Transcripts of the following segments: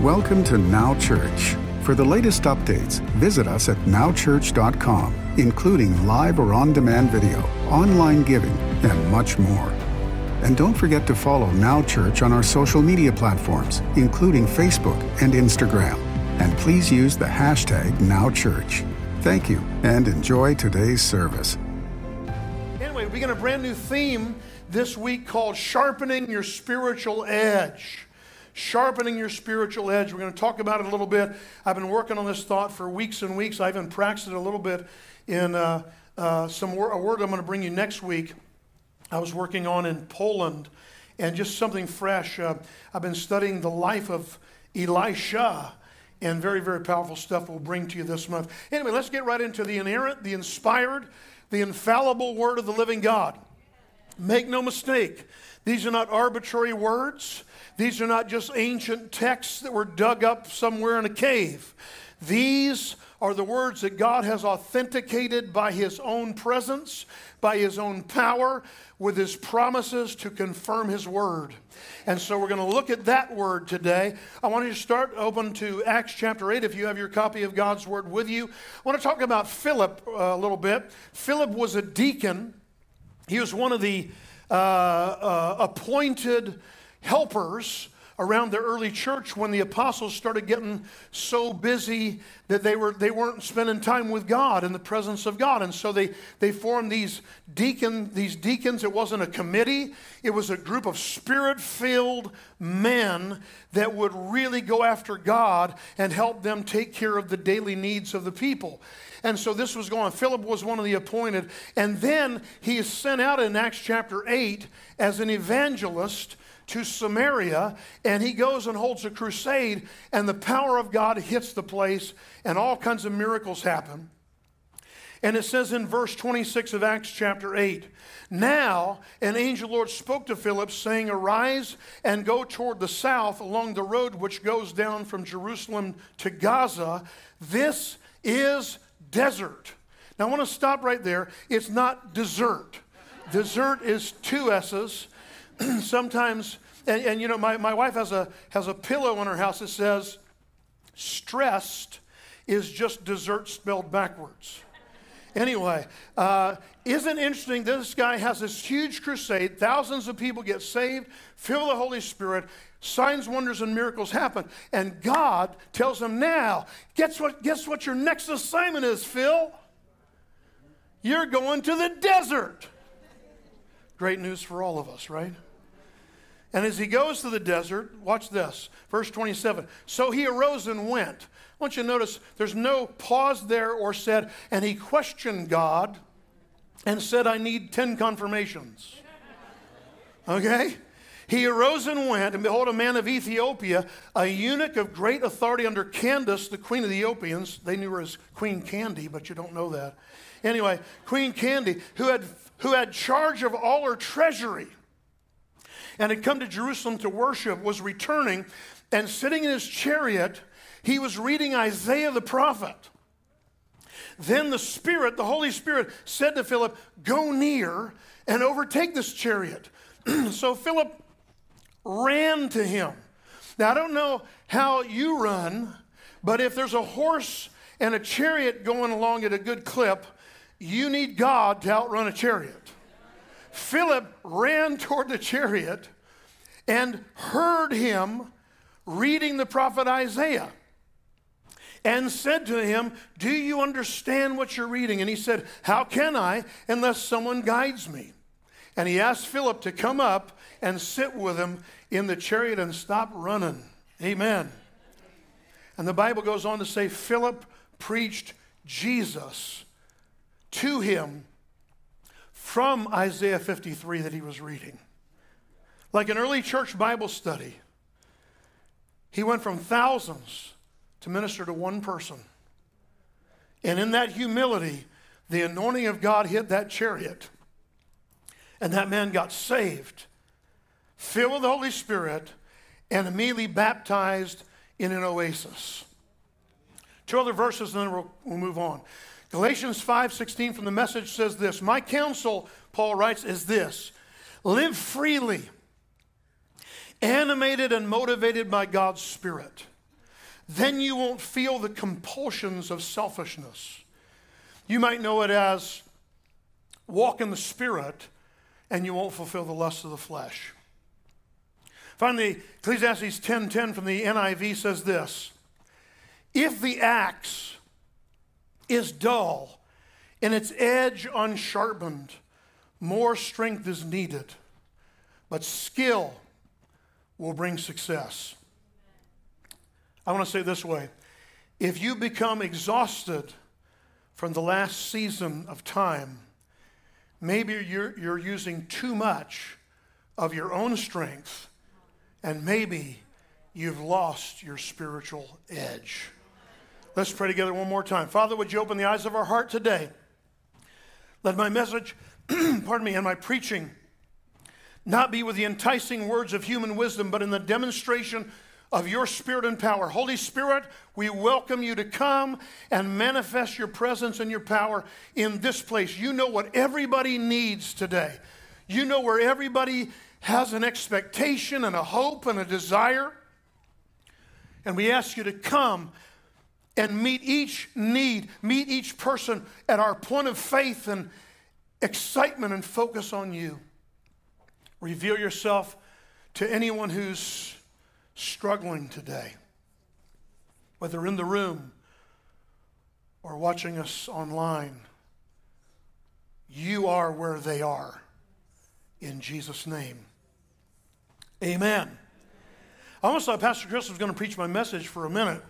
Welcome to Now Church. For the latest updates, visit us at nowchurch.com, including live or on demand video, online giving, and much more. And don't forget to follow Now Church on our social media platforms, including Facebook and Instagram. And please use the hashtag NowChurch. Thank you and enjoy today's service. Anyway, we begin a brand new theme this week called Sharpening Your Spiritual Edge. Sharpening your spiritual edge. We're going to talk about it a little bit. I've been working on this thought for weeks and weeks. I even practiced it a little bit in uh, uh, some wor- a word I'm going to bring you next week. I was working on in Poland, and just something fresh. Uh, I've been studying the life of Elisha, and very, very powerful stuff we'll bring to you this month. Anyway, let's get right into the inerrant, the inspired, the infallible word of the living God. Make no mistake, these are not arbitrary words. These are not just ancient texts that were dug up somewhere in a cave. These are the words that God has authenticated by His own presence, by His own power, with His promises to confirm His word. And so we're going to look at that word today. I want you to start open to Acts chapter 8 if you have your copy of God's word with you. I want to talk about Philip uh, a little bit. Philip was a deacon, he was one of the uh, uh, appointed helpers around the early church when the apostles started getting so busy that they, were, they weren't spending time with God in the presence of God. And so they, they formed these, deacon, these deacons. It wasn't a committee, it was a group of spirit filled men that would really go after God and help them take care of the daily needs of the people. And so this was going. Philip was one of the appointed. And then he is sent out in Acts chapter 8 as an evangelist to Samaria, and he goes and holds a crusade, and the power of God hits the place, and all kinds of miracles happen. And it says in verse 26 of Acts chapter 8 Now an angel Lord spoke to Philip, saying, Arise and go toward the south along the road which goes down from Jerusalem to Gaza. This is desert. Now I want to stop right there. It's not desert. Desert is two S's. sometimes, and, and, you know, my, my wife has a, has a pillow in her house that says, stressed is just dessert spelled backwards. Anyway, uh, isn't interesting? This guy has this huge crusade. Thousands of people get saved, fill the Holy Spirit, signs, wonders, and miracles happen. And God tells him now, guess what, guess what your next assignment is, Phil? You're going to the desert. Great news for all of us, right? And as he goes to the desert, watch this, verse 27. So he arose and went. I want you to notice there's no pause there or said, and he questioned God and said, I need 10 confirmations. Okay? He arose and went, and behold, a man of Ethiopia, a eunuch of great authority under Candace, the queen of the Ethiopians. They knew her as Queen Candy, but you don't know that. Anyway, Queen Candy, who had, who had charge of all her treasury and had come to Jerusalem to worship, was returning, and sitting in his chariot, he was reading Isaiah the prophet. Then the Spirit, the Holy Spirit, said to Philip, Go near and overtake this chariot. so Philip ran to him. Now, I don't know how you run, but if there's a horse and a chariot going along at a good clip, you need God to outrun a chariot. Philip ran toward the chariot and heard him reading the prophet Isaiah and said to him, Do you understand what you're reading? And he said, How can I unless someone guides me? And he asked Philip to come up and sit with him in the chariot and stop running. Amen. And the Bible goes on to say, Philip preached Jesus to him from Isaiah 53 that he was reading. Like an early church Bible study, he went from thousands to minister to one person. And in that humility, the anointing of God hit that chariot. And that man got saved, filled with the Holy Spirit, and immediately baptized in an oasis. Two other verses, and then we'll, we'll move on. Galatians 5:16 from the message says this, "My counsel," Paul writes, "is this: live freely, animated and motivated by God's Spirit." then you won't feel the compulsions of selfishness. You might know it as walk in the Spirit and you won't fulfill the lust of the flesh. Finally, Ecclesiastes 10:10 from the NIV says this: If the axe is dull and its edge unsharpened, more strength is needed, but skill will bring success. I want to say this way if you become exhausted from the last season of time, maybe you're, you're using too much of your own strength, and maybe you've lost your spiritual edge. Let's pray together one more time. Father, would you open the eyes of our heart today? Let my message, pardon me, and my preaching not be with the enticing words of human wisdom, but in the demonstration of your spirit and power. Holy Spirit, we welcome you to come and manifest your presence and your power in this place. You know what everybody needs today. You know where everybody has an expectation and a hope and a desire. And we ask you to come and meet each need, meet each person at our point of faith and excitement and focus on you. Reveal yourself to anyone who's struggling today, whether in the room or watching us online. You are where they are. In Jesus' name. Amen. I almost thought Pastor Chris was going to preach my message for a minute.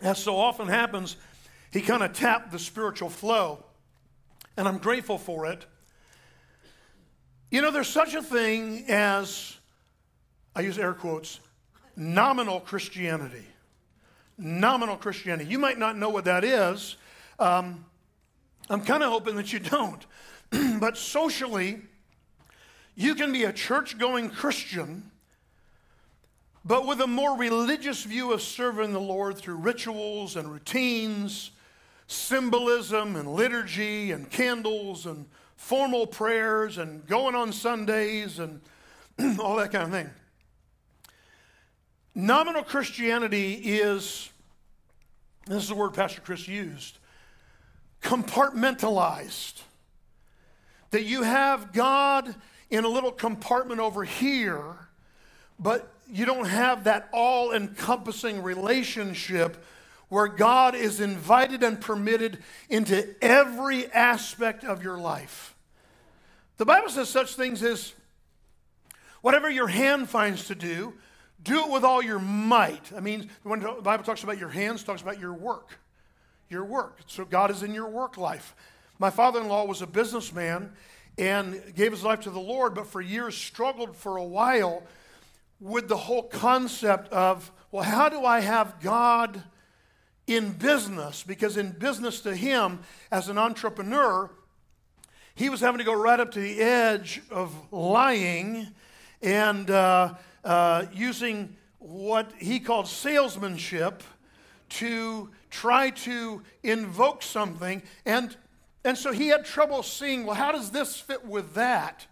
As so often happens, he kind of tapped the spiritual flow, and I'm grateful for it. You know, there's such a thing as I use air quotes, nominal Christianity. Nominal Christianity. You might not know what that is. Um, I'm kind of hoping that you don't. but socially, you can be a church going Christian, but with a more religious view of serving the Lord through rituals and routines, symbolism and liturgy and candles and formal prayers and going on Sundays and all that kind of thing. Nominal Christianity is, this is the word Pastor Chris used, compartmentalized. That you have God in a little compartment over here, but you don't have that all encompassing relationship where God is invited and permitted into every aspect of your life. The Bible says such things as whatever your hand finds to do, do it with all your might. I mean, when the Bible talks about your hands, talks about your work. Your work. So God is in your work life. My father in law was a businessman and gave his life to the Lord, but for years struggled for a while with the whole concept of, well, how do I have God in business? Because in business to him, as an entrepreneur, he was having to go right up to the edge of lying and uh, uh, using what he called salesmanship to try to invoke something. And, and so he had trouble seeing, well, how does this fit with that?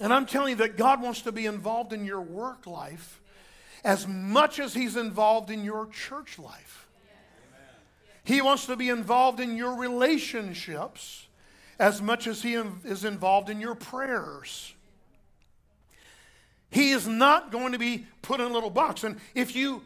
And I'm telling you that God wants to be involved in your work life as much as He's involved in your church life. He wants to be involved in your relationships as much as He is involved in your prayers. He is not going to be put in a little box. And if you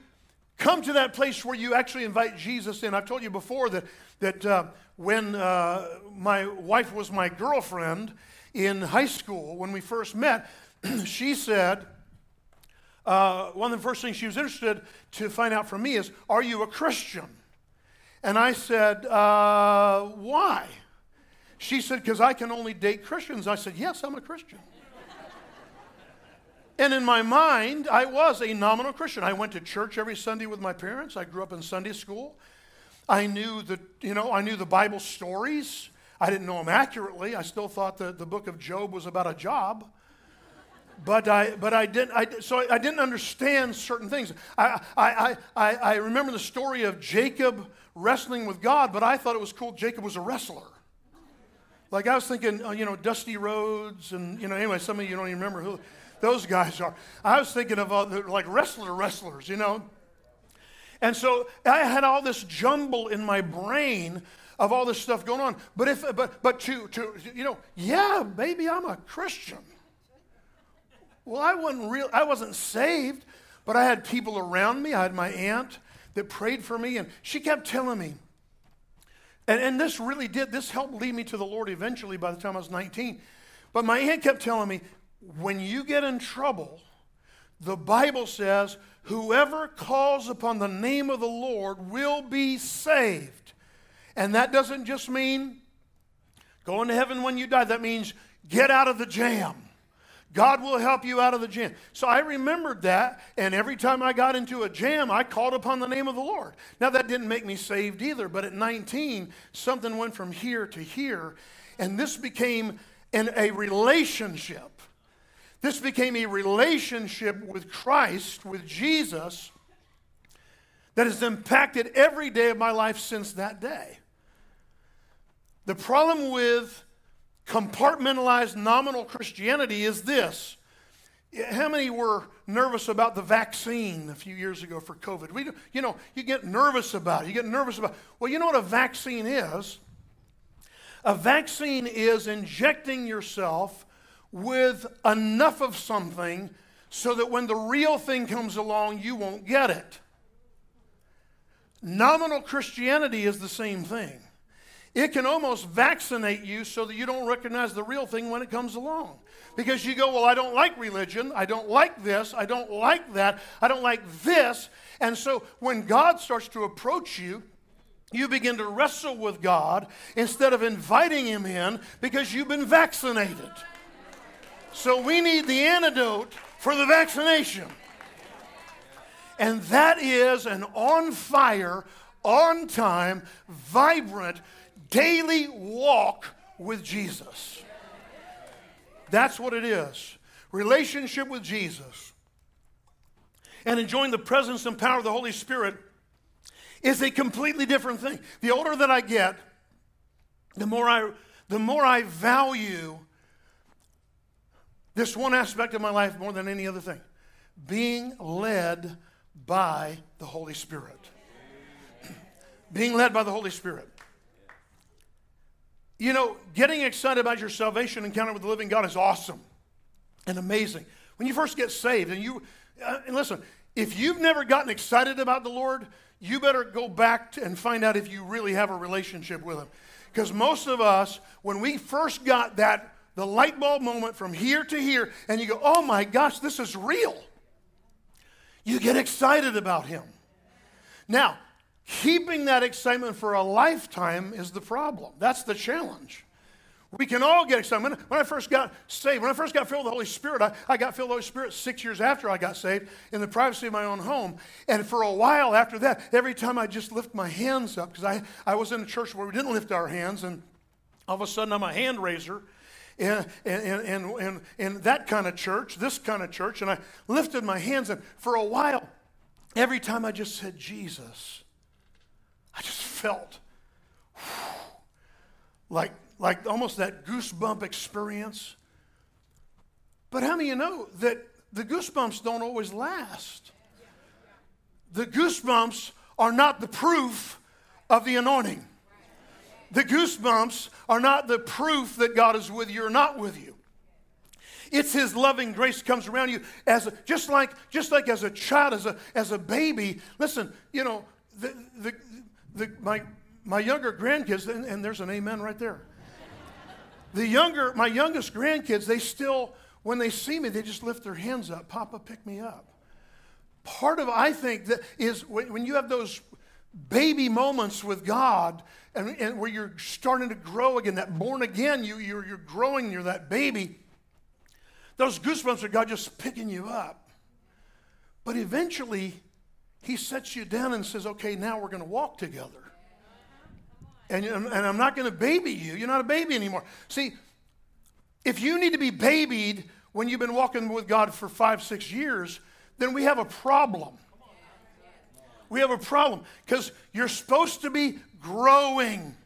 come to that place where you actually invite Jesus in, I've told you before that, that uh, when uh, my wife was my girlfriend in high school, when we first met, she said, uh, one of the first things she was interested to find out from me is, Are you a Christian? And I said, uh, Why? She said, Because I can only date Christians. I said, Yes, I'm a Christian. And in my mind, I was a nominal Christian. I went to church every Sunday with my parents. I grew up in Sunday school. I knew the, you know, I knew the Bible stories. I didn't know them accurately. I still thought that the book of Job was about a job. But I, but I didn't, I, so I didn't understand certain things. I, I, I, I remember the story of Jacob wrestling with God, but I thought it was cool. Jacob was a wrestler. Like I was thinking, uh, you know, Dusty Rhodes, and, you know, anyway, some of you don't even remember who those guys are. I was thinking of uh, like wrestler wrestlers, you know. And so I had all this jumble in my brain of all this stuff going on. But if but but to to you know, yeah, maybe I'm a Christian. Well, I wasn't real I wasn't saved, but I had people around me. I had my aunt that prayed for me, and she kept telling me, and, and this really did, this helped lead me to the Lord eventually by the time I was 19. But my aunt kept telling me, when you get in trouble, the Bible says, whoever calls upon the name of the Lord will be saved. And that doesn't just mean going to heaven when you die, that means get out of the jam. God will help you out of the jam. So I remembered that, and every time I got into a jam, I called upon the name of the Lord. Now, that didn't make me saved either, but at 19, something went from here to here, and this became an, a relationship this became a relationship with Christ, with Jesus, that has impacted every day of my life since that day. The problem with compartmentalized nominal Christianity is this. How many were nervous about the vaccine a few years ago for COVID? We, you know, you get nervous about it. You get nervous about. Well, you know what a vaccine is? A vaccine is injecting yourself with enough of something so that when the real thing comes along, you won't get it. Nominal Christianity is the same thing. It can almost vaccinate you so that you don't recognize the real thing when it comes along. Because you go, Well, I don't like religion. I don't like this. I don't like that. I don't like this. And so when God starts to approach you, you begin to wrestle with God instead of inviting Him in because you've been vaccinated. So we need the antidote for the vaccination. And that is an on fire, on time, vibrant, daily walk with Jesus. That's what it is. Relationship with Jesus and enjoying the presence and power of the Holy Spirit is a completely different thing. The older that I get, the more I, the more I value this one aspect of my life more than any other thing being led by the Holy Spirit. being led by the Holy Spirit. You know, getting excited about your salvation encounter with the living God is awesome and amazing. When you first get saved, and you, uh, and listen, if you've never gotten excited about the Lord, you better go back and find out if you really have a relationship with Him. Because most of us, when we first got that the light bulb moment from here to here, and you go, oh my gosh, this is real. You get excited about Him. Now, keeping that excitement for a lifetime is the problem. That's the challenge. We can all get excited. When, I first got saved, when I first got filled with the Holy Spirit, I, I got filled with the Holy Spirit six years after I got saved in the privacy of my own home. And for a while after that, every time I just lift my hands up, because I, I was in a church where we didn't lift our hands, and all of a sudden I'm a hand raiser in, in, in, in, in that kind of church, this kind of church, and I lifted my hands, and for a while, every time I just said Jesus, I just felt like, like almost that goosebump experience. But how many of you know that the goosebumps don't always last? The goosebumps are not the proof of the anointing. The goosebumps are not the proof that God is with you or not with you. It's His loving grace comes around you as a, just like just like as a child, as a as a baby. Listen, you know, the, the, the, my my younger grandkids, and, and there's an amen right there. The younger, my youngest grandkids, they still, when they see me, they just lift their hands up. Papa, pick me up. Part of, I think, that is when, when you have those baby moments with God and, and where you're starting to grow again, that born again, you, you're, you're growing, you're that baby. Those goosebumps are God just picking you up. But eventually, He sets you down and says, okay, now we're going to walk together. And, and I'm not going to baby you. You're not a baby anymore. See, if you need to be babied when you've been walking with God for five, six years, then we have a problem we have a problem because you're supposed to be growing.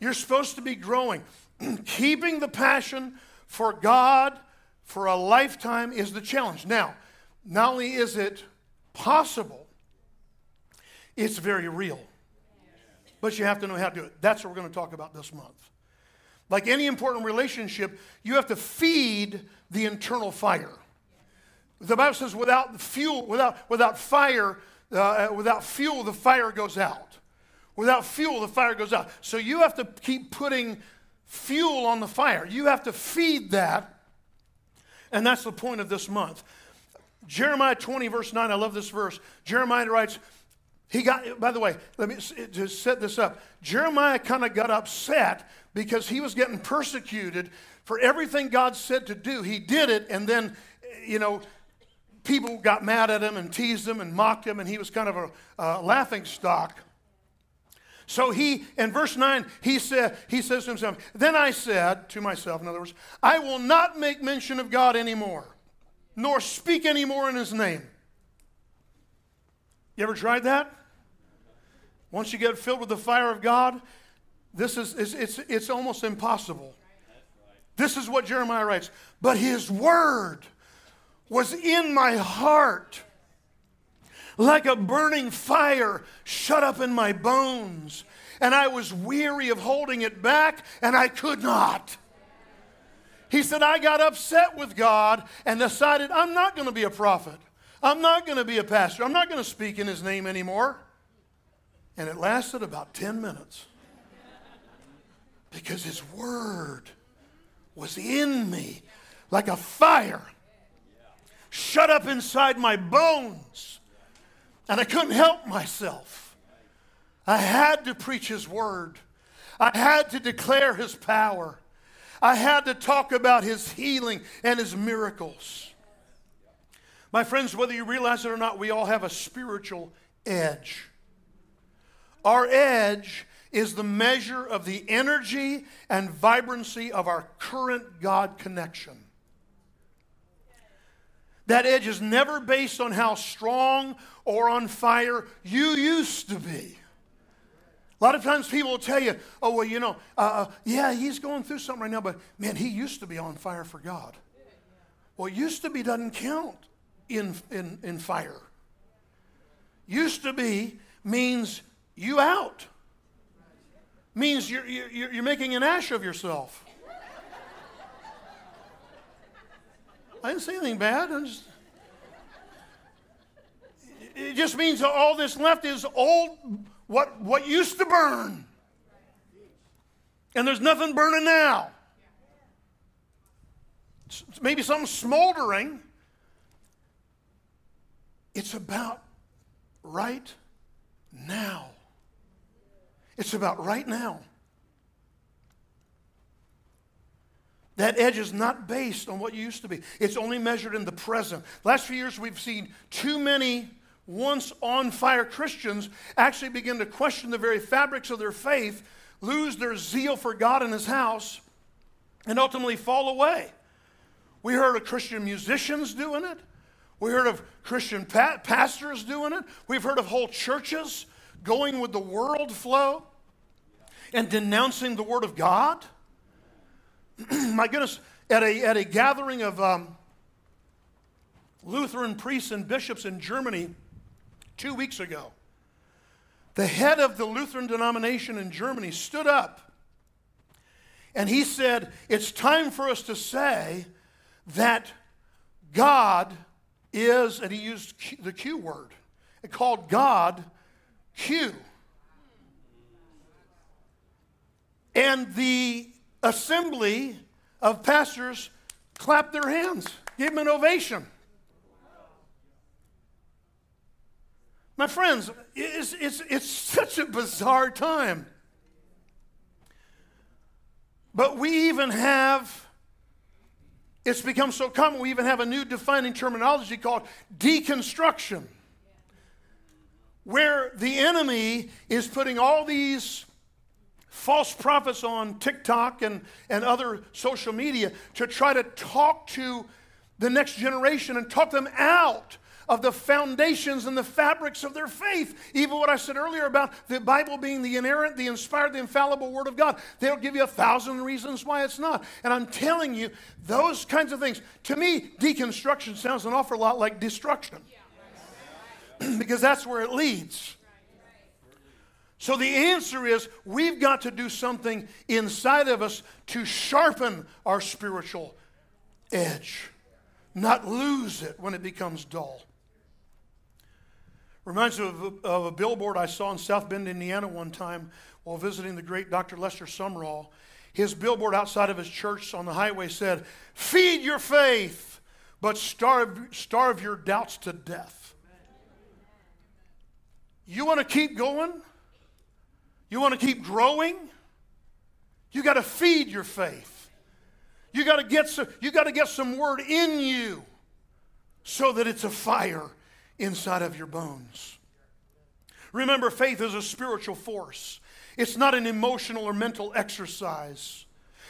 You're supposed to be growing. Keeping the passion for God for a lifetime is the challenge. Now, not only is it possible, it's very real. But you have to know how to do it. That's what we're going to talk about this month. Like any important relationship, you have to feed the internal fire. The Bible says without fuel, without, without fire, uh, without fuel, the fire goes out. Without fuel, the fire goes out. So you have to keep putting fuel on the fire. You have to feed that. And that's the point of this month. Jeremiah 20, verse 9, I love this verse. Jeremiah writes, he got, by the way, let me just set this up. Jeremiah kind of got upset because he was getting persecuted for everything God said to do. He did it, and then, you know, people got mad at him and teased him and mocked him, and he was kind of a laughing stock. So he, in verse 9, he, said, he says to himself, Then I said to myself, in other words, I will not make mention of God anymore, nor speak anymore in his name. You ever tried that? Once you get filled with the fire of God, this is, it's, it's, it's almost impossible. This is what Jeremiah writes. But his word was in my heart like a burning fire shut up in my bones. And I was weary of holding it back, and I could not. He said, I got upset with God and decided I'm not going to be a prophet. I'm not going to be a pastor. I'm not going to speak in his name anymore. And it lasted about 10 minutes because his word was in me like a fire shut up inside my bones. And I couldn't help myself. I had to preach his word, I had to declare his power, I had to talk about his healing and his miracles. My friends, whether you realize it or not, we all have a spiritual edge. Our edge is the measure of the energy and vibrancy of our current God connection. That edge is never based on how strong or on fire you used to be. A lot of times people will tell you, oh, well, you know, uh, uh, yeah, he's going through something right now, but man, he used to be on fire for God. Well, used to be doesn't count in, in, in fire. Used to be means you out. Means you're, you're, you're making an ash of yourself. I didn't say anything bad. I Just, it just means that all this left is old, what, what used to burn. And there's nothing burning now. Maybe something smoldering. It's about right now. It's about right now. That edge is not based on what you used to be. It's only measured in the present. Last few years, we've seen too many once on fire Christians actually begin to question the very fabrics of their faith, lose their zeal for God and His house, and ultimately fall away. We heard of Christian musicians doing it. We heard of Christian pa- pastors doing it. We've heard of whole churches going with the world flow and denouncing the Word of God. My goodness, at a, at a gathering of um, Lutheran priests and bishops in Germany two weeks ago, the head of the Lutheran denomination in Germany stood up and he said, It's time for us to say that God is, and he used the Q word, it called God Q. And the assembly of pastors clapped their hands, gave him an ovation. My friends, it's, it's, it's such a bizarre time. But we even have, it's become so common, we even have a new defining terminology called deconstruction, where the enemy is putting all these false prophets on TikTok and, and other social media to try to talk to the next generation and talk them out of the foundations and the fabrics of their faith. Even what I said earlier about the Bible being the inerrant, the inspired, the infallible Word of God. They'll give you a thousand reasons why it's not. And I'm telling you, those kinds of things, to me, deconstruction sounds an awful lot like destruction. because that's where it leads. So the answer is we've got to do something inside of us to sharpen our spiritual edge, not lose it when it becomes dull. Reminds me of a, of a billboard I saw in South Bend, Indiana one time while visiting the great Dr. Lester Sumrall. His billboard outside of his church on the highway said, Feed your faith, but starve, starve your doubts to death. You want to keep going? You want to keep growing? You got to feed your faith. You got to get some, you got to get some word in you so that it's a fire inside of your bones. Remember, faith is a spiritual force. It's not an emotional or mental exercise.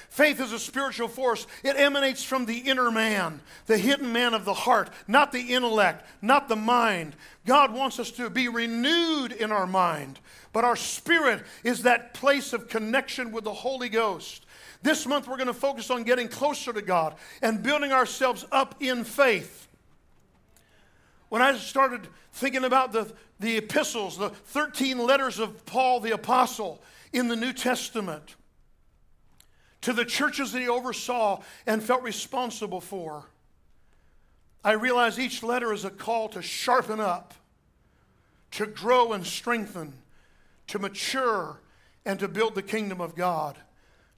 Faith is a spiritual force. It emanates from the inner man, the hidden man of the heart, not the intellect, not the mind. God wants us to be renewed in our mind, but our spirit is that place of connection with the Holy Ghost. This month, we're going to focus on getting closer to God and building ourselves up in faith. When I started thinking about the, the epistles, the 13 letters of Paul the Apostle in the New Testament, to the churches that he oversaw and felt responsible for. I realized each letter is a call to sharpen up, to grow and strengthen, to mature, and to build the kingdom of God.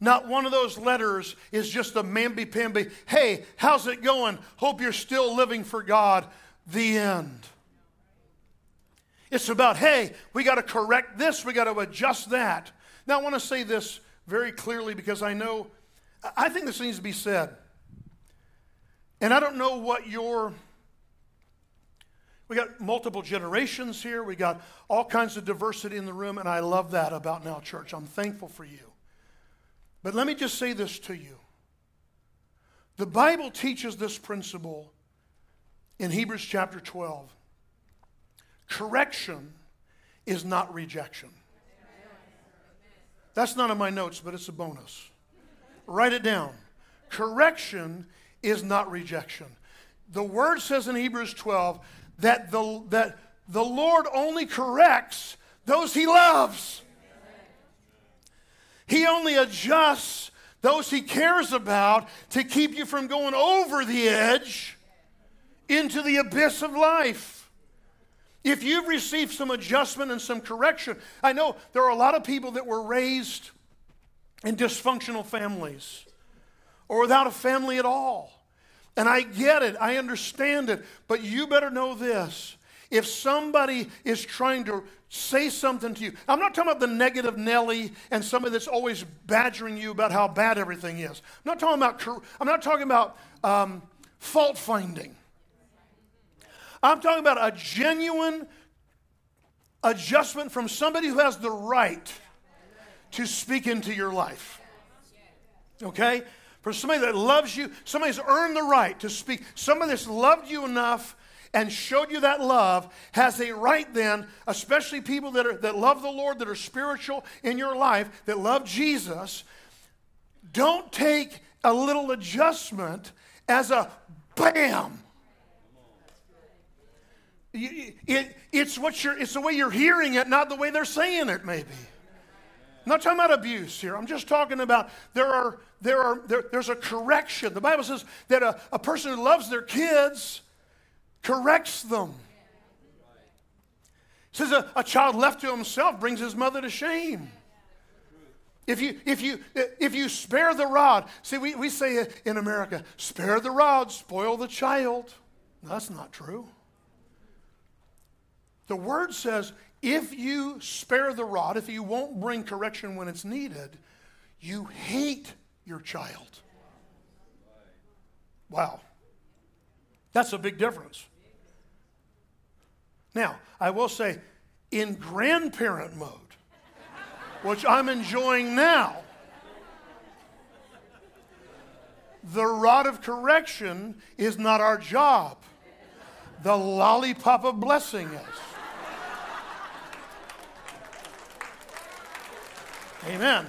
Not one of those letters is just a mamby pamby, hey, how's it going? Hope you're still living for God. The end. It's about, hey, we got to correct this, we got to adjust that. Now, I want to say this very clearly because I know, I think this needs to be said. And I don't know what your, we got multiple generations here, we got all kinds of diversity in the room, and I love that about Now Church. I'm thankful for you. But let me just say this to you. The Bible teaches this principle in Hebrews chapter 12. Correction is not rejection. That's not in my notes, but it's a bonus. Write it down. Correction is not rejection. The word says in Hebrews 12 that the, that the Lord only corrects those he loves. He only adjusts those he cares about to keep you from going over the edge into the abyss of life. If you've received some adjustment and some correction, I know there are a lot of people that were raised in dysfunctional families or without a family at all. And I get it, I understand it, but you better know this. If somebody is trying to say something to you, I'm not talking about the negative Nelly and somebody that's always badgering you about how bad everything is. I'm not talking about, I'm not talking about um, fault finding. I'm talking about a genuine adjustment from somebody who has the right to speak into your life. Okay? For somebody that loves you, somebody somebody's earned the right to speak. Somebody that's loved you enough and showed you that love has a right then, especially people that, are, that love the Lord, that are spiritual in your life, that love Jesus. Don't take a little adjustment as a bam it, it's, what you're, it's the way you're hearing it, not the way they're saying it, maybe. I'm not talking about abuse here. I'm just talking about there are, there are, there, there's a correction. The Bible says that a, a person who loves their kids corrects them. It says a, a child left to himself brings his mother to shame. If you, if you, if you spare the rod, see, we, we say in America, spare the rod, spoil the child. That's not true. The word says if you spare the rod, if you won't bring correction when it's needed, you hate your child. Wow. That's a big difference. Now, I will say, in grandparent mode, which I'm enjoying now, the rod of correction is not our job. The lollipop of blessing is. Amen.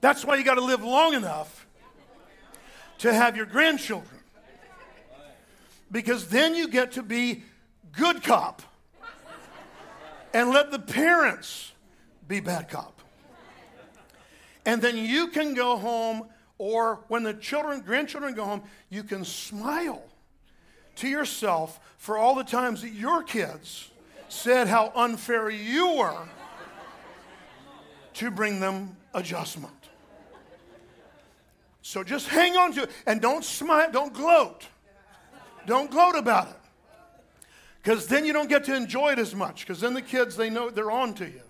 That's why you got to live long enough to have your grandchildren. because then you get to be good cop and let the parents be bad cop. And then you can go home, or when the children, grandchildren go home, you can smile to yourself for all the times that your kids said how unfair you were to bring them adjustment. So just hang on to it and don't smile, don't gloat. Don't gloat about it. Because then you don't get to enjoy it as much, because then the kids, they know they're on to you.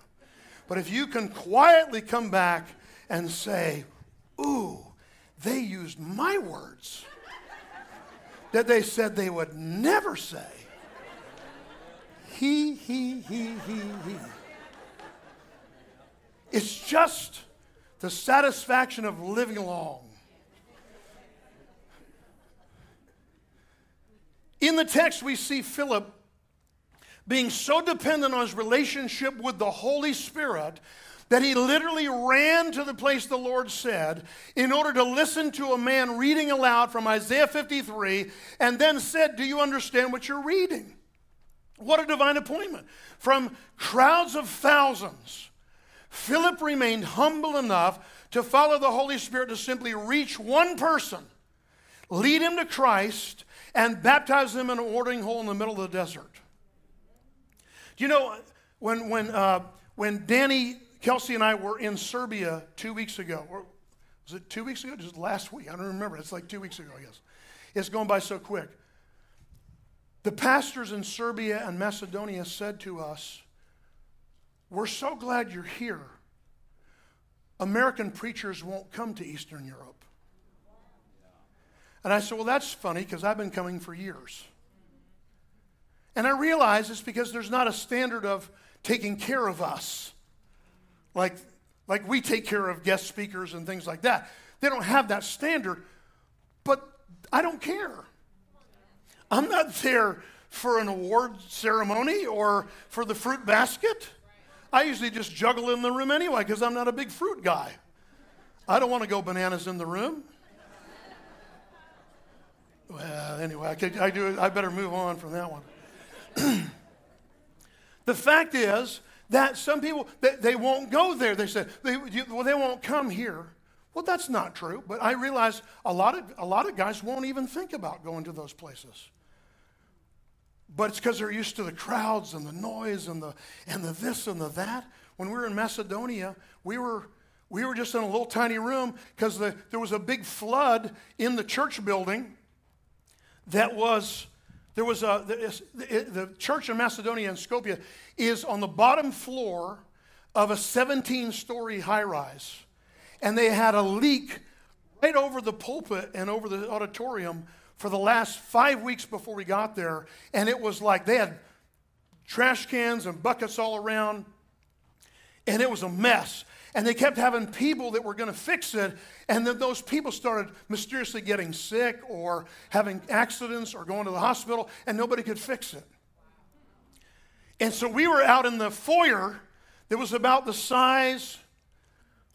But if you can quietly come back and say, Ooh, they used my words that they said they would never say. He, he, he, he, he. It's just the satisfaction of living long. In the text, we see Philip being so dependent on his relationship with the Holy Spirit that he literally ran to the place the Lord said in order to listen to a man reading aloud from Isaiah 53 and then said, Do you understand what you're reading? What a divine appointment. From crowds of thousands, Philip remained humble enough to follow the Holy Spirit to simply reach one person, lead him to Christ, and baptize him in a watering hole in the middle of the desert. Do you know when, when, uh, when Danny Kelsey and I were in Serbia two weeks ago. Or was it two weeks ago? Just last week. I don't remember. It's like two weeks ago, I guess. It's going by so quick. The pastors in Serbia and Macedonia said to us, We're so glad you're here. American preachers won't come to Eastern Europe. And I said, Well, that's funny because I've been coming for years. And I realize it's because there's not a standard of taking care of us like, like we take care of guest speakers and things like that. They don't have that standard, but I don't care. I'm not there for an award ceremony or for the fruit basket. I usually just juggle in the room anyway because I'm not a big fruit guy. I don't want to go bananas in the room. Well, anyway, I, could, I, do, I better move on from that one. the fact is, that some people they, they won't go there. They said, they, you, well, they won't come here. Well, that's not true. But I realize a lot of a lot of guys won't even think about going to those places. But it's because they're used to the crowds and the noise and the and the this and the that. When we were in Macedonia, we were we were just in a little tiny room because the, there was a big flood in the church building that was there was a, the, the church in Macedonia and Skopje is on the bottom floor of a 17 story high rise. And they had a leak right over the pulpit and over the auditorium for the last five weeks before we got there. And it was like they had trash cans and buckets all around. And it was a mess. And they kept having people that were going to fix it. And then those people started mysteriously getting sick or having accidents or going to the hospital, and nobody could fix it. And so we were out in the foyer that was about the size,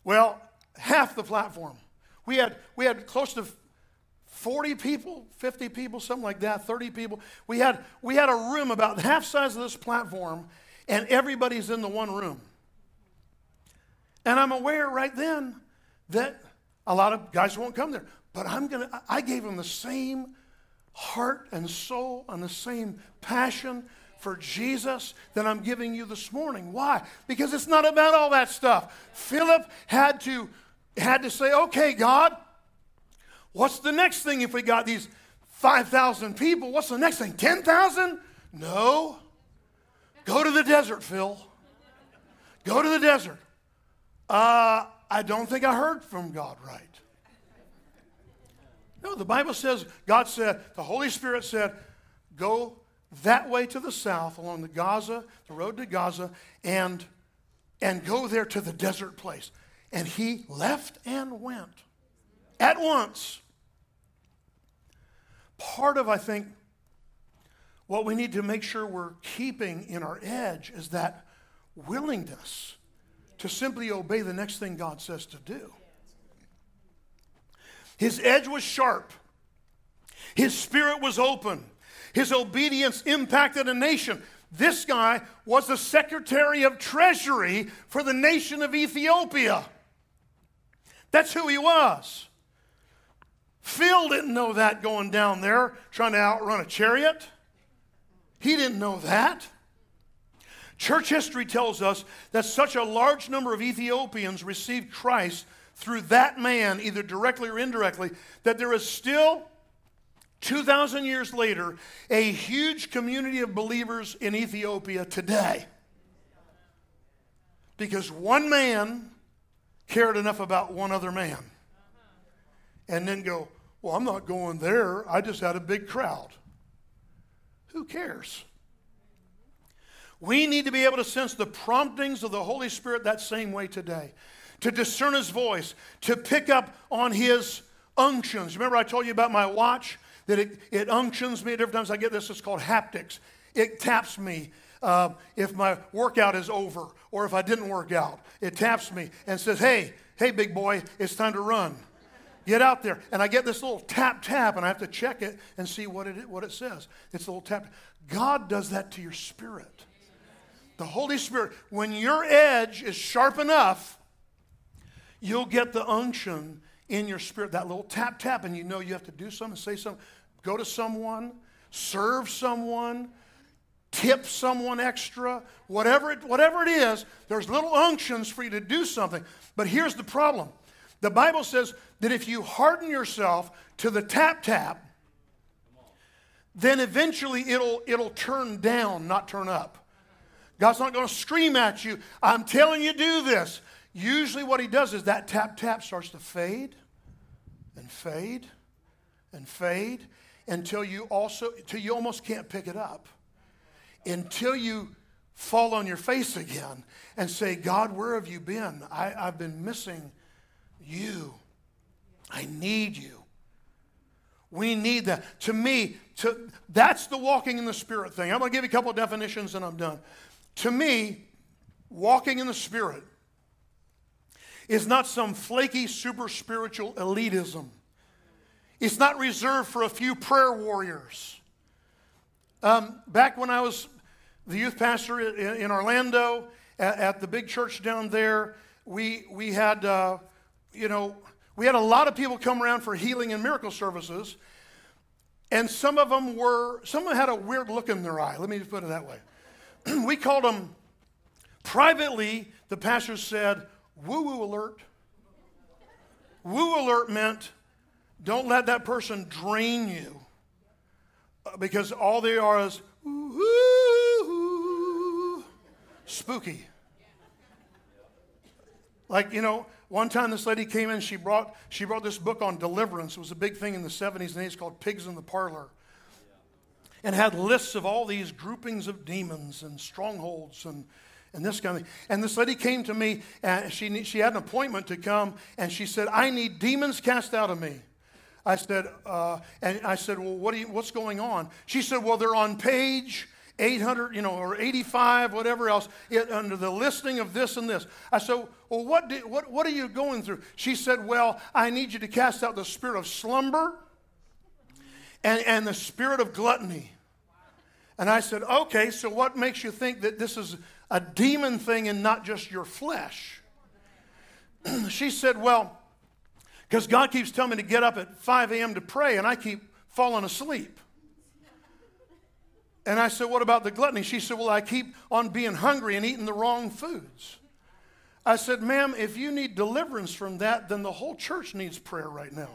well, half the platform. We had, we had close to 40 people, 50 people, something like that, 30 people. We had, we had a room about half size of this platform, and everybody's in the one room. And I'm aware right then that a lot of guys won't come there. But I'm going to, I gave them the same heart and soul and the same passion for Jesus that I'm giving you this morning. Why? Because it's not about all that stuff. Philip had to, had to say, okay, God, what's the next thing if we got these 5,000 people? What's the next thing? 10,000? No. Go to the desert, Phil. Go to the desert. Uh, I don't think I heard from God right. No, the Bible says, God said, the Holy Spirit said, go that way to the south along the Gaza, the road to Gaza, and, and go there to the desert place. And he left and went at once. Part of, I think, what we need to make sure we're keeping in our edge is that willingness to simply obey the next thing God says to do. His edge was sharp, his spirit was open. His obedience impacted a nation. This guy was the Secretary of Treasury for the nation of Ethiopia. That's who he was. Phil didn't know that going down there trying to outrun a chariot. He didn't know that. Church history tells us that such a large number of Ethiopians received Christ through that man, either directly or indirectly, that there is still 2,000 years later, a huge community of believers in Ethiopia today. Because one man cared enough about one other man. And then go, well, I'm not going there. I just had a big crowd. Who cares? We need to be able to sense the promptings of the Holy Spirit that same way today, to discern His voice, to pick up on His unctions. Remember, I told you about my watch? that it, it unctions me. Different times I get this, it's called haptics. It taps me uh, if my workout is over or if I didn't work out. It taps me and says, hey, hey, big boy, it's time to run. Get out there. And I get this little tap, tap, and I have to check it and see what it, what it says. It's a little tap. God does that to your spirit. The Holy Spirit, when your edge is sharp enough, you'll get the unction in your spirit, that little tap, tap, and you know you have to do something, say something go to someone, serve someone, tip someone extra, whatever it, whatever it is, there's little unctions for you to do something. But here's the problem the Bible says that if you harden yourself to the tap tap, then eventually it'll, it'll turn down, not turn up. God's not going to scream at you, I'm telling you do this. Usually, what he does is that tap tap starts to fade and fade and fade until you also until you almost can't pick it up until you fall on your face again and say god where have you been? I, i've been missing you. I need you. We need that. To me to, that's the walking in the spirit thing. I'm going to give you a couple definitions and i'm done to me walking in the spirit is not some flaky super spiritual elitism it's not reserved for a few prayer warriors. Um, back when I was the youth pastor in, in Orlando at, at, the big church down there, we, we had, uh, you know, we had a lot of people come around for healing and miracle services. And some of them were, some of them had a weird look in their eye. Let me just put it that way. we called them, privately, the pastor said, woo woo alert. Woo alert meant don't let that person drain you uh, because all they are is woo spooky. Like, you know, one time this lady came in, she brought, she brought this book on deliverance. It was a big thing in the 70s and 80s called Pigs in the Parlor. And had lists of all these groupings of demons and strongholds and, and this kind of thing. And this lady came to me and she, she had an appointment to come and she said, I need demons cast out of me. I said, uh, and I said, well, what you, what's going on? She said, well, they're on page 800, you know, or 85, whatever else, it, under the listing of this and this. I said, well, what, did, what, what are you going through? She said, well, I need you to cast out the spirit of slumber and, and the spirit of gluttony. And I said, okay, so what makes you think that this is a demon thing and not just your flesh? she said, well, because God keeps telling me to get up at 5 a.m. to pray, and I keep falling asleep. And I said, What about the gluttony? She said, Well, I keep on being hungry and eating the wrong foods. I said, Ma'am, if you need deliverance from that, then the whole church needs prayer right now.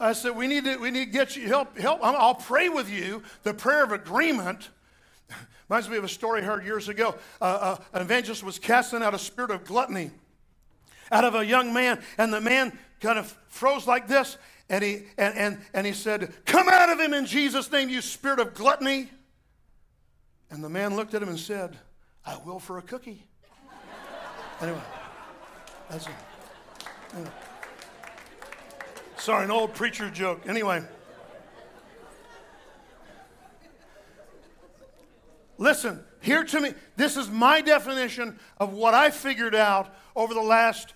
I said, We need to, we need to get you help. help. I'll pray with you. The prayer of agreement. Reminds me of a story I heard years ago. Uh, uh, an evangelist was casting out a spirit of gluttony out of a young man, and the man kind of froze like this, and he, and, and, and he said, Come out of him in Jesus' name, you spirit of gluttony. And the man looked at him and said, I will for a cookie. anyway, that's it. Anyway. Sorry, an old preacher joke. Anyway. Listen, here to me, this is my definition of what I figured out over the last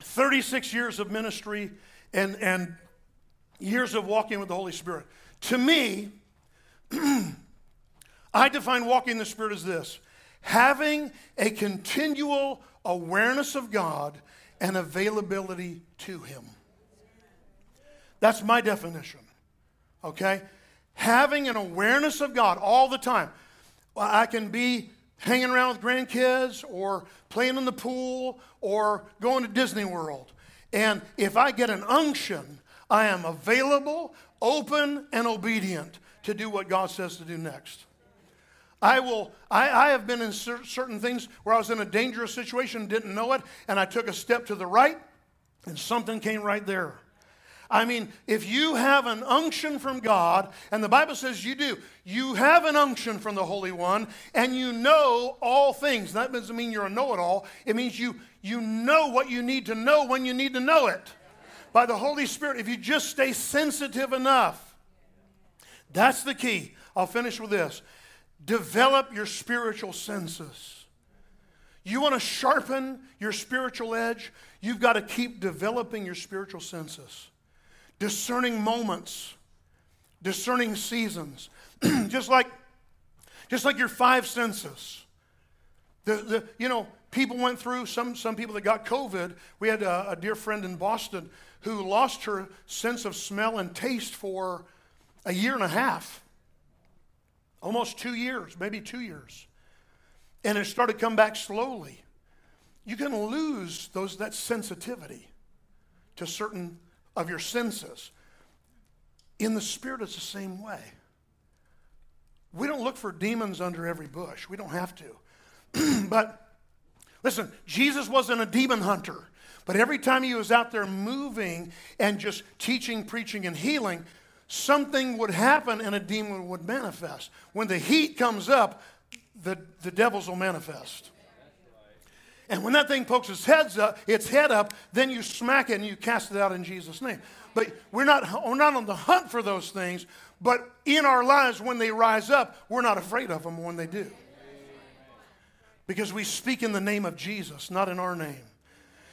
36 years of ministry and, and years of walking with the Holy Spirit. To me, I define walking in the Spirit as this having a continual awareness of God and availability to Him. That's my definition. Okay? Having an awareness of God all the time. I can be hanging around with grandkids or playing in the pool or going to Disney World. And if I get an unction, I am available, open, and obedient to do what God says to do next. I will, I, I have been in cer- certain things where I was in a dangerous situation, didn't know it, and I took a step to the right, and something came right there. I mean, if you have an unction from God, and the Bible says you do, you have an unction from the Holy One, and you know all things. That doesn't mean you're a know it all, it means you, you know what you need to know when you need to know it. By the Holy Spirit, if you just stay sensitive enough, that's the key. I'll finish with this develop your spiritual senses. You want to sharpen your spiritual edge? You've got to keep developing your spiritual senses discerning moments, discerning seasons. just like just like your five senses. The, the, you know, people went through, some, some people that got COVID. We had a, a dear friend in Boston who lost her sense of smell and taste for a year and a half, almost two years, maybe two years. And it started to come back slowly. You can lose those, that sensitivity to certain of your senses. In the spirit, it's the same way. We don't look for demons under every bush. We don't have to. but listen, Jesus wasn't a demon hunter. But every time he was out there moving and just teaching, preaching, and healing, something would happen and a demon would manifest. When the heat comes up, the, the devils will manifest. And when that thing pokes its, heads up, its head up, then you smack it and you cast it out in Jesus' name. But we're not, we're not on the hunt for those things, but in our lives, when they rise up, we're not afraid of them when they do. Because we speak in the name of Jesus, not in our name.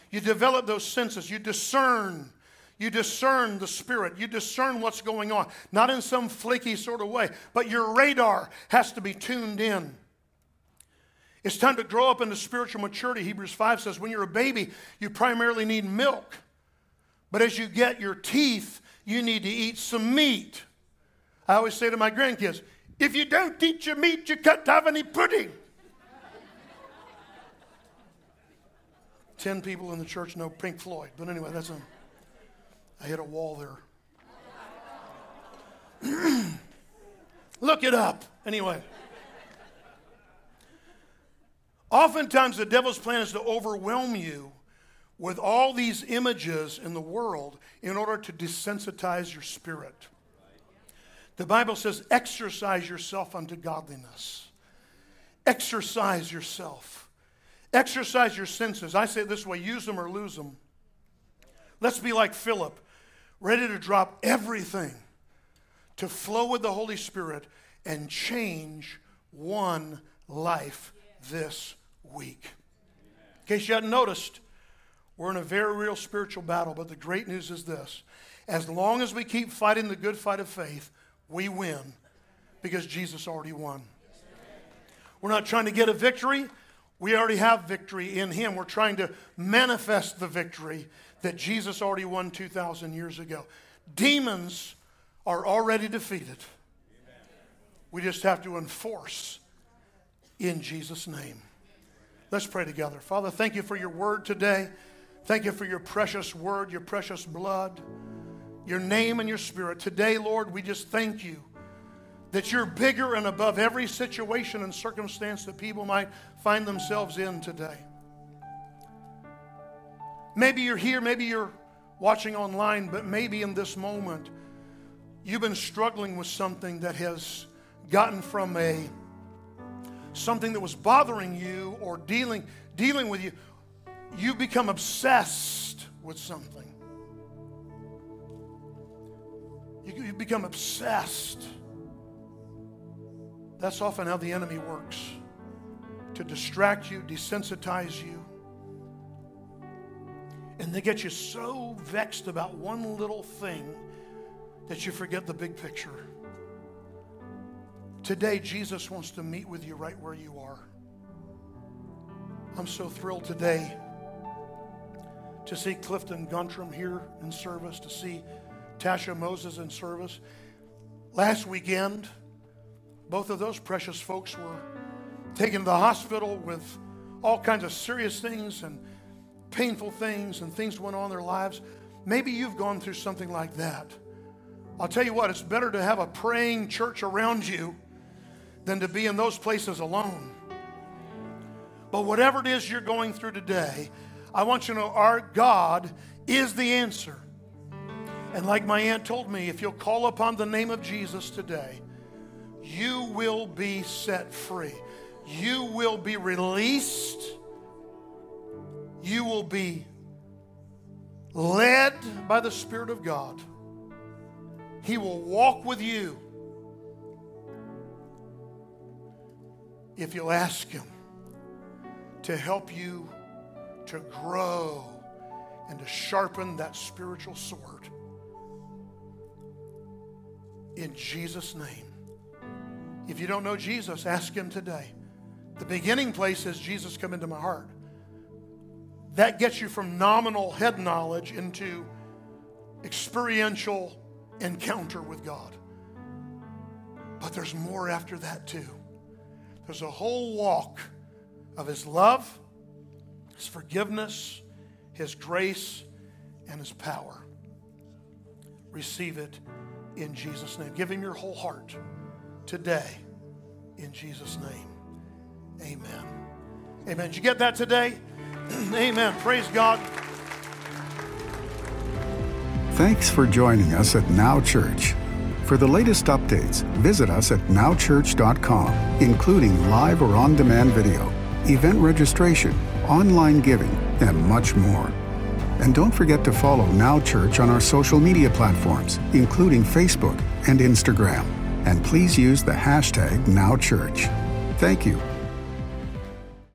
You develop those senses, you discern. You discern the spirit. You discern what's going on. Not in some flaky sort of way, but your radar has to be tuned in. It's time to grow up into spiritual maturity. Hebrews 5 says when you're a baby, you primarily need milk. But as you get your teeth, you need to eat some meat. I always say to my grandkids, if you don't eat your meat, you can't have any pudding. Ten people in the church know Pink Floyd, but anyway, that's a. I hit a wall there. Look it up. Anyway. Oftentimes, the devil's plan is to overwhelm you with all these images in the world in order to desensitize your spirit. The Bible says, exercise yourself unto godliness. Exercise yourself. Exercise your senses. I say it this way use them or lose them. Let's be like Philip, ready to drop everything to flow with the Holy Spirit and change one life this week. In case you hadn't noticed, we're in a very real spiritual battle, but the great news is this as long as we keep fighting the good fight of faith, we win because Jesus already won. We're not trying to get a victory. We already have victory in Him. We're trying to manifest the victory that Jesus already won 2,000 years ago. Demons are already defeated. We just have to enforce in Jesus' name. Let's pray together. Father, thank you for your word today. Thank you for your precious word, your precious blood, your name, and your spirit. Today, Lord, we just thank you that you're bigger and above every situation and circumstance that people might find themselves in today. Maybe you're here, maybe you're watching online, but maybe in this moment you've been struggling with something that has gotten from a something that was bothering you or dealing, dealing with you, you become obsessed with something. You, you become obsessed. That's often how the enemy works to distract you, desensitize you. And they get you so vexed about one little thing that you forget the big picture. Today, Jesus wants to meet with you right where you are. I'm so thrilled today to see Clifton Guntram here in service, to see Tasha Moses in service. Last weekend, both of those precious folks were taken to the hospital with all kinds of serious things and painful things and things went on in their lives. Maybe you've gone through something like that. I'll tell you what, it's better to have a praying church around you than to be in those places alone. But whatever it is you're going through today, I want you to know our God is the answer. And like my aunt told me, if you'll call upon the name of Jesus today, you will be set free. You will be released. You will be led by the Spirit of God. He will walk with you if you'll ask Him to help you to grow and to sharpen that spiritual sword. In Jesus' name. If you don't know Jesus, ask Him today. The beginning place is Jesus, come into my heart. That gets you from nominal head knowledge into experiential encounter with God. But there's more after that, too. There's a whole walk of His love, His forgiveness, His grace, and His power. Receive it in Jesus' name. Give Him your whole heart today in Jesus' name. Amen. Amen. Did you get that today? Amen. Praise God. Thanks for joining us at Now Church. For the latest updates, visit us at nowchurch.com, including live or on demand video, event registration, online giving, and much more. And don't forget to follow Now Church on our social media platforms, including Facebook and Instagram. And please use the hashtag NowChurch. Thank you